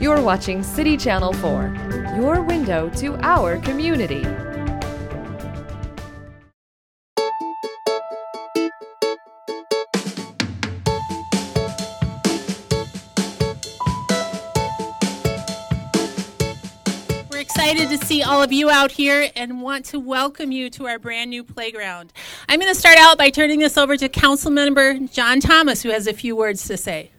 You're watching City Channel 4, your window to our community. We're excited to see all of you out here and want to welcome you to our brand new playground. I'm going to start out by turning this over to Council Member John Thomas, who has a few words to say.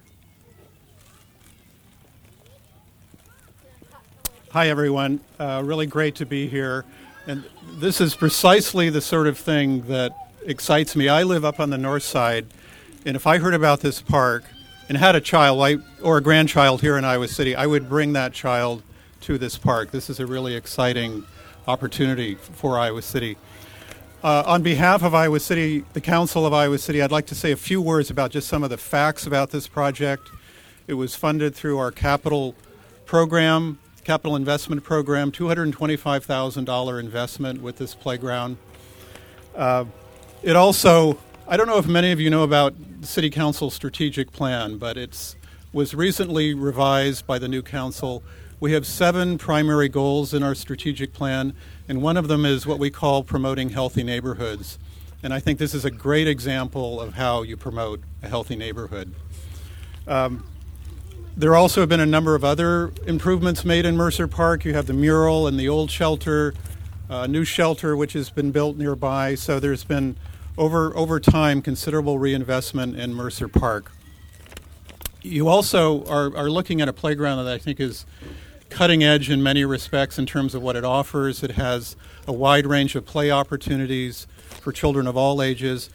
Hi, everyone. Uh, really great to be here. And this is precisely the sort of thing that excites me. I live up on the north side, and if I heard about this park and had a child I, or a grandchild here in Iowa City, I would bring that child to this park. This is a really exciting opportunity for Iowa City. Uh, on behalf of Iowa City, the Council of Iowa City, I'd like to say a few words about just some of the facts about this project. It was funded through our capital program, capital investment program, $225,000 investment with this playground. Uh, it also, I don't know if many of you know about the City Council strategic plan, but it was recently revised by the new council. We have seven primary goals in our strategic plan, and one of them is what we call promoting healthy neighborhoods. And I think this is a great example of how you promote a healthy neighborhood. Um, there also have been a number of other improvements made in Mercer Park. You have the mural and the old shelter, a uh, new shelter which has been built nearby. So there's been over over time considerable reinvestment in Mercer Park. You also are, are looking at a playground that I think is cutting edge in many respects in terms of what it offers. It has a wide range of play opportunities for children of all ages.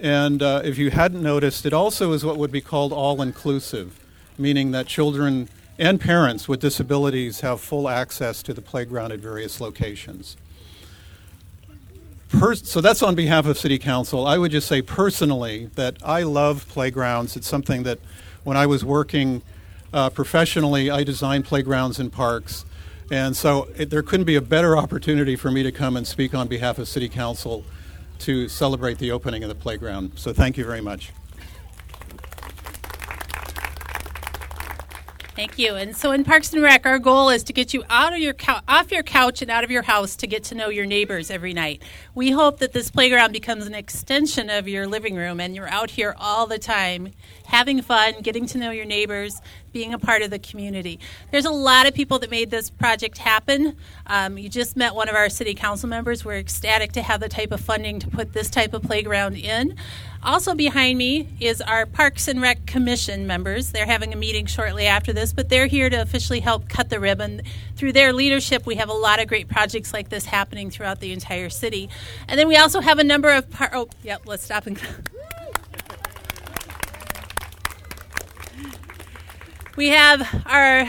And uh, if you hadn't noticed, it also is what would be called all inclusive, meaning that children and parents with disabilities have full access to the playground at various locations. Per- so that's on behalf of City Council. I would just say personally that I love playgrounds. It's something that when I was working uh, professionally, I designed playgrounds and parks. And so it, there couldn't be a better opportunity for me to come and speak on behalf of City Council to celebrate the opening of the playground. So thank you very much. Thank you. And so in Parks and Rec, our goal is to get you out of your cou- off your couch and out of your house to get to know your neighbors every night. We hope that this playground becomes an extension of your living room and you're out here all the time having fun, getting to know your neighbors, being a part of the community. There's a lot of people that made this project happen. Um, you just met one of our city council members. We're ecstatic to have the type of funding to put this type of playground in. Also behind me is our Parks and Rec Commission members. They're having a meeting shortly after this, but they're here to officially help cut the ribbon. Through their leadership, we have a lot of great projects like this happening throughout the entire city. And then we also have a number of par- oh, yep, let's stop and We have our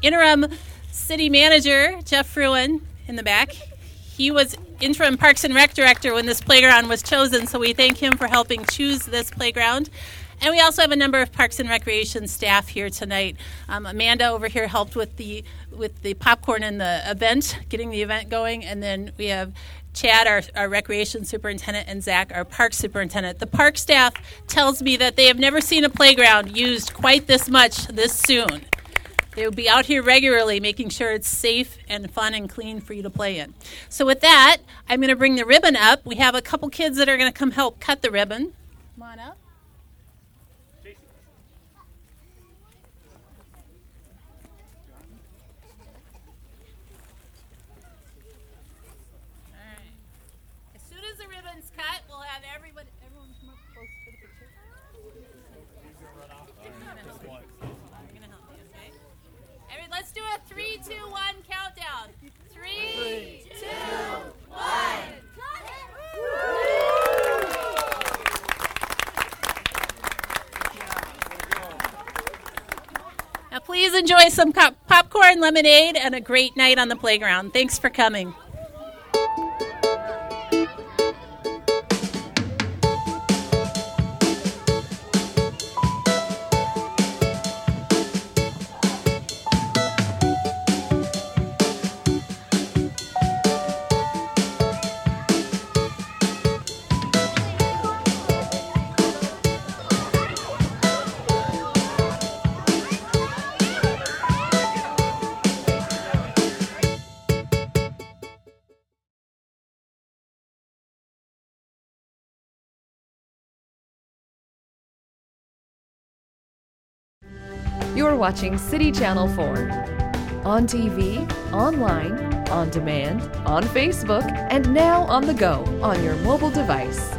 interim city manager, Geoff Fruin, in the back. He was interim Parks and Rec director when this playground was chosen, so we thank him for helping choose this playground. And we also have a number of Parks and Recreation staff here tonight. Um, Amanda over here helped with the with the popcorn and the event, getting the event going, and then we have Chad, our, our recreation superintendent, and Zach, our park superintendent. The park staff tells me that they have never seen a playground used quite this much this soon. They will be out here regularly making sure it's safe and fun and clean for you to play in. So, with that, I'm going to bring the ribbon up. We have a couple kids that are going to come help cut the ribbon. Come on up. All right. As soon as the ribbon's cut, we'll have everyone everyone come up close to the picture. I'm gonna help you. I'm gonna help you, okay? Every- let's do a three, two, one countdown. Three, two, one. Now, please enjoy some co- popcorn, lemonade, and a great night on the playground. Thanks for coming. You're watching City Channel 4. On TV, online, on demand, on Facebook, and now on the go on your mobile device.